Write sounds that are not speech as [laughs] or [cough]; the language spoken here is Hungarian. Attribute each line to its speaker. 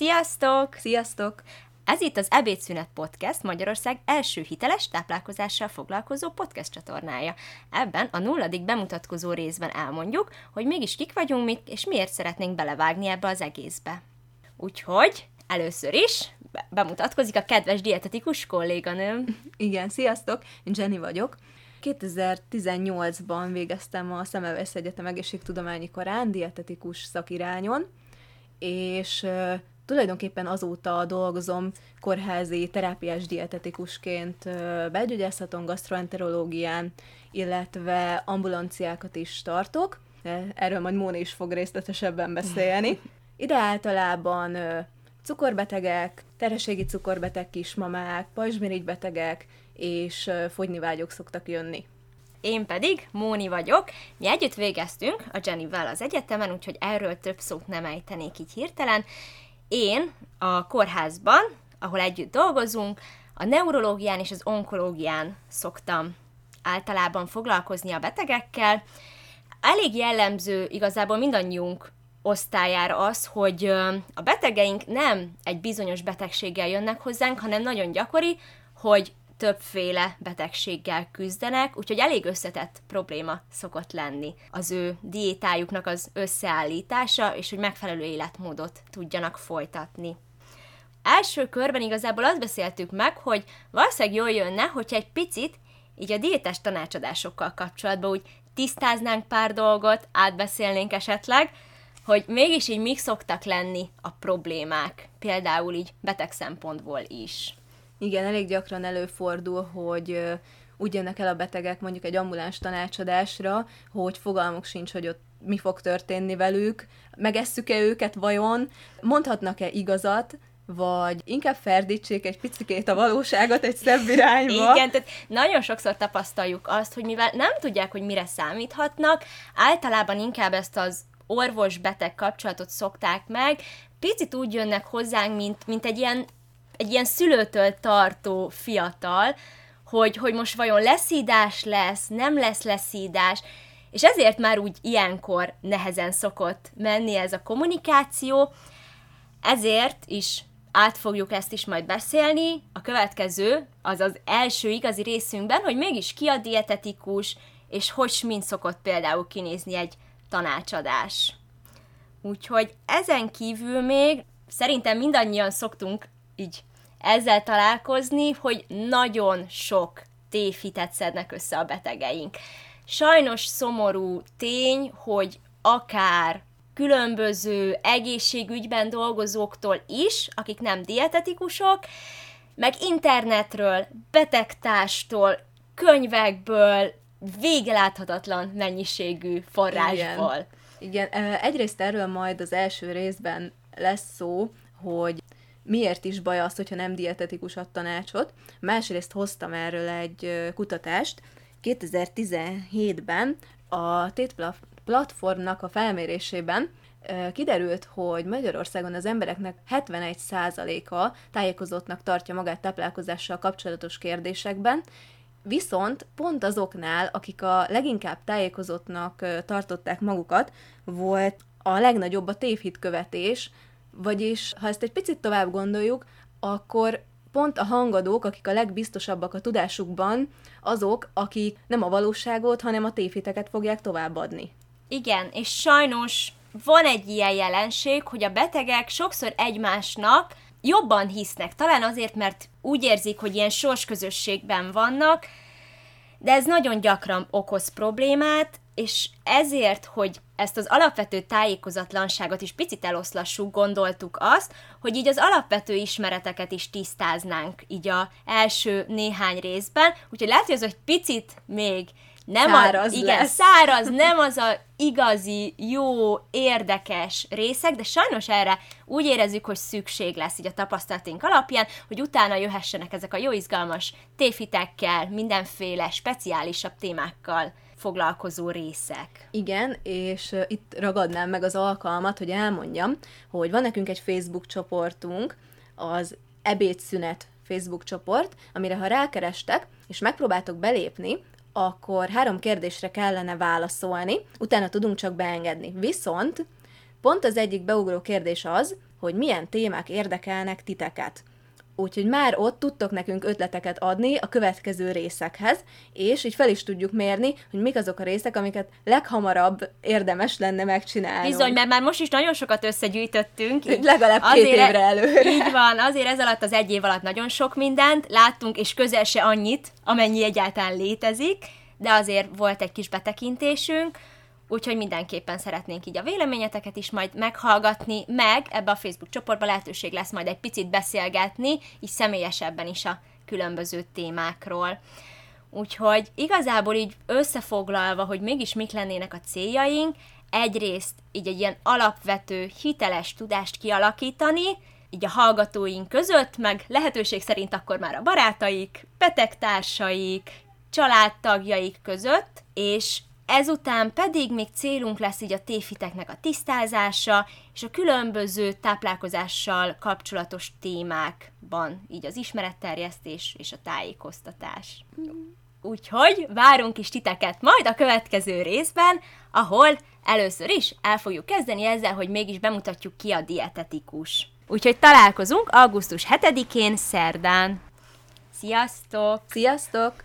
Speaker 1: Sziasztok!
Speaker 2: Sziasztok!
Speaker 1: Ez itt az Ebédszünet Podcast, Magyarország első hiteles táplálkozással foglalkozó podcast csatornája. Ebben a nulladik bemutatkozó részben elmondjuk, hogy mégis kik vagyunk mi, és miért szeretnénk belevágni ebbe az egészbe. Úgyhogy először is be- bemutatkozik a kedves dietetikus kolléganőm.
Speaker 2: Igen, sziasztok! Én Jenny vagyok. 2018-ban végeztem a Szemelweis Egyetem egészségtudományi karán, dietetikus szakirányon, és tulajdonképpen azóta dolgozom kórházi terápiás dietetikusként belgyógyászaton, gastroenterológián, illetve ambulanciákat is tartok. Erről majd Móni is fog részletesebben beszélni. [laughs] Ide általában cukorbetegek, terhességi cukorbeteg kismamák, pajzsmirigybetegek és fogynivágyok szoktak jönni.
Speaker 1: Én pedig Móni vagyok. Mi együtt végeztünk a Jennyvel az egyetemen, úgyhogy erről több szót nem ejtenék így hirtelen. Én a kórházban, ahol együtt dolgozunk, a neurológián és az onkológián szoktam általában foglalkozni a betegekkel. Elég jellemző igazából mindannyiunk osztályára az, hogy a betegeink nem egy bizonyos betegséggel jönnek hozzánk, hanem nagyon gyakori, hogy többféle betegséggel küzdenek, úgyhogy elég összetett probléma szokott lenni az ő diétájuknak az összeállítása, és hogy megfelelő életmódot tudjanak folytatni. Első körben igazából azt beszéltük meg, hogy valószínűleg jól jönne, hogyha egy picit így a diétás tanácsadásokkal kapcsolatban úgy tisztáznánk pár dolgot, átbeszélnénk esetleg, hogy mégis így mik szoktak lenni a problémák, például így beteg szempontból is.
Speaker 2: Igen, elég gyakran előfordul, hogy úgy jönnek el a betegek mondjuk egy ambuláns tanácsadásra, hogy fogalmuk sincs, hogy ott mi fog történni velük, megesszük-e őket vajon, mondhatnak-e igazat, vagy inkább ferdítsék egy picikét a valóságot egy szebb irányba.
Speaker 1: Igen, tehát nagyon sokszor tapasztaljuk azt, hogy mivel nem tudják, hogy mire számíthatnak, általában inkább ezt az orvos-beteg kapcsolatot szokták meg, picit úgy jönnek hozzánk, mint, mint egy ilyen egy ilyen szülőtől tartó fiatal, hogy, hogy most vajon leszídás lesz, nem lesz leszídás, és ezért már úgy ilyenkor nehezen szokott menni ez a kommunikáció, ezért is át fogjuk ezt is majd beszélni a következő, az az első igazi részünkben, hogy mégis ki a dietetikus, és hogy mind szokott például kinézni egy tanácsadás. Úgyhogy ezen kívül még szerintem mindannyian szoktunk így ezzel találkozni, hogy nagyon sok tévhitet szednek össze a betegeink. Sajnos szomorú tény, hogy akár különböző egészségügyben dolgozóktól is, akik nem dietetikusok, meg internetről, betegtástól, könyvekből, végeláthatatlan mennyiségű forrásból.
Speaker 2: Igen. Igen, egyrészt erről majd az első részben lesz szó, hogy miért is baj az, hogyha nem dietetikus ad tanácsot. Másrészt hoztam erről egy kutatást. 2017-ben a Tét platformnak a felmérésében kiderült, hogy Magyarországon az embereknek 71%-a tájékozottnak tartja magát táplálkozással kapcsolatos kérdésekben, Viszont pont azoknál, akik a leginkább tájékozottnak tartották magukat, volt a legnagyobb a tévhitkövetés, vagyis, ha ezt egy picit tovább gondoljuk, akkor pont a hangadók, akik a legbiztosabbak a tudásukban, azok, akik nem a valóságot, hanem a tévhiteket fogják továbbadni.
Speaker 1: Igen, és sajnos van egy ilyen jelenség, hogy a betegek sokszor egymásnak jobban hisznek, talán azért, mert úgy érzik, hogy ilyen sorsközösségben vannak, de ez nagyon gyakran okoz problémát, és ezért, hogy ezt az alapvető tájékozatlanságot is picit eloszlassuk, gondoltuk azt, hogy így az alapvető ismereteket is tisztáznánk így a első néhány részben, úgyhogy lehet, hogy ez egy picit még nem
Speaker 2: száraz
Speaker 1: a, igen,
Speaker 2: lesz.
Speaker 1: száraz, nem az a igazi, jó, érdekes részek, de sajnos erre úgy érezzük, hogy szükség lesz így a tapasztalatunk alapján, hogy utána jöhessenek ezek a jó izgalmas téfitekkel, mindenféle speciálisabb témákkal foglalkozó részek.
Speaker 2: Igen, és itt ragadnám meg az alkalmat, hogy elmondjam, hogy van nekünk egy Facebook csoportunk, az Ebédszünet Facebook csoport, amire ha rákerestek, és megpróbáltok belépni, akkor három kérdésre kellene válaszolni, utána tudunk csak beengedni. Viszont Pont az egyik beugró kérdés az, hogy milyen témák érdekelnek titeket. Úgyhogy már ott tudtok nekünk ötleteket adni a következő részekhez, és így fel is tudjuk mérni, hogy mik azok a részek, amiket leghamarabb érdemes lenne megcsinálni.
Speaker 1: Bizony, mert már most is nagyon sokat összegyűjtöttünk.
Speaker 2: Így legalább két azért, évre előre. [laughs]
Speaker 1: Így van, azért ez alatt az egy év alatt nagyon sok mindent láttunk, és közel se annyit, amennyi egyáltalán létezik, de azért volt egy kis betekintésünk, úgyhogy mindenképpen szeretnénk így a véleményeteket is majd meghallgatni, meg ebbe a Facebook csoportba lehetőség lesz majd egy picit beszélgetni, így személyesebben is a különböző témákról. Úgyhogy igazából így összefoglalva, hogy mégis mik lennének a céljaink, egyrészt így egy ilyen alapvető, hiteles tudást kialakítani, így a hallgatóink között, meg lehetőség szerint akkor már a barátaik, betegtársaik, családtagjaik között, és Ezután pedig még célunk lesz így a tévhiteknek a tisztázása, és a különböző táplálkozással kapcsolatos témákban, így az ismeretterjesztés és a tájékoztatás. Úgyhogy várunk is titeket majd a következő részben, ahol először is el fogjuk kezdeni ezzel, hogy mégis bemutatjuk ki a dietetikus. Úgyhogy találkozunk augusztus 7-én szerdán. Sziasztok!
Speaker 2: Sziasztok!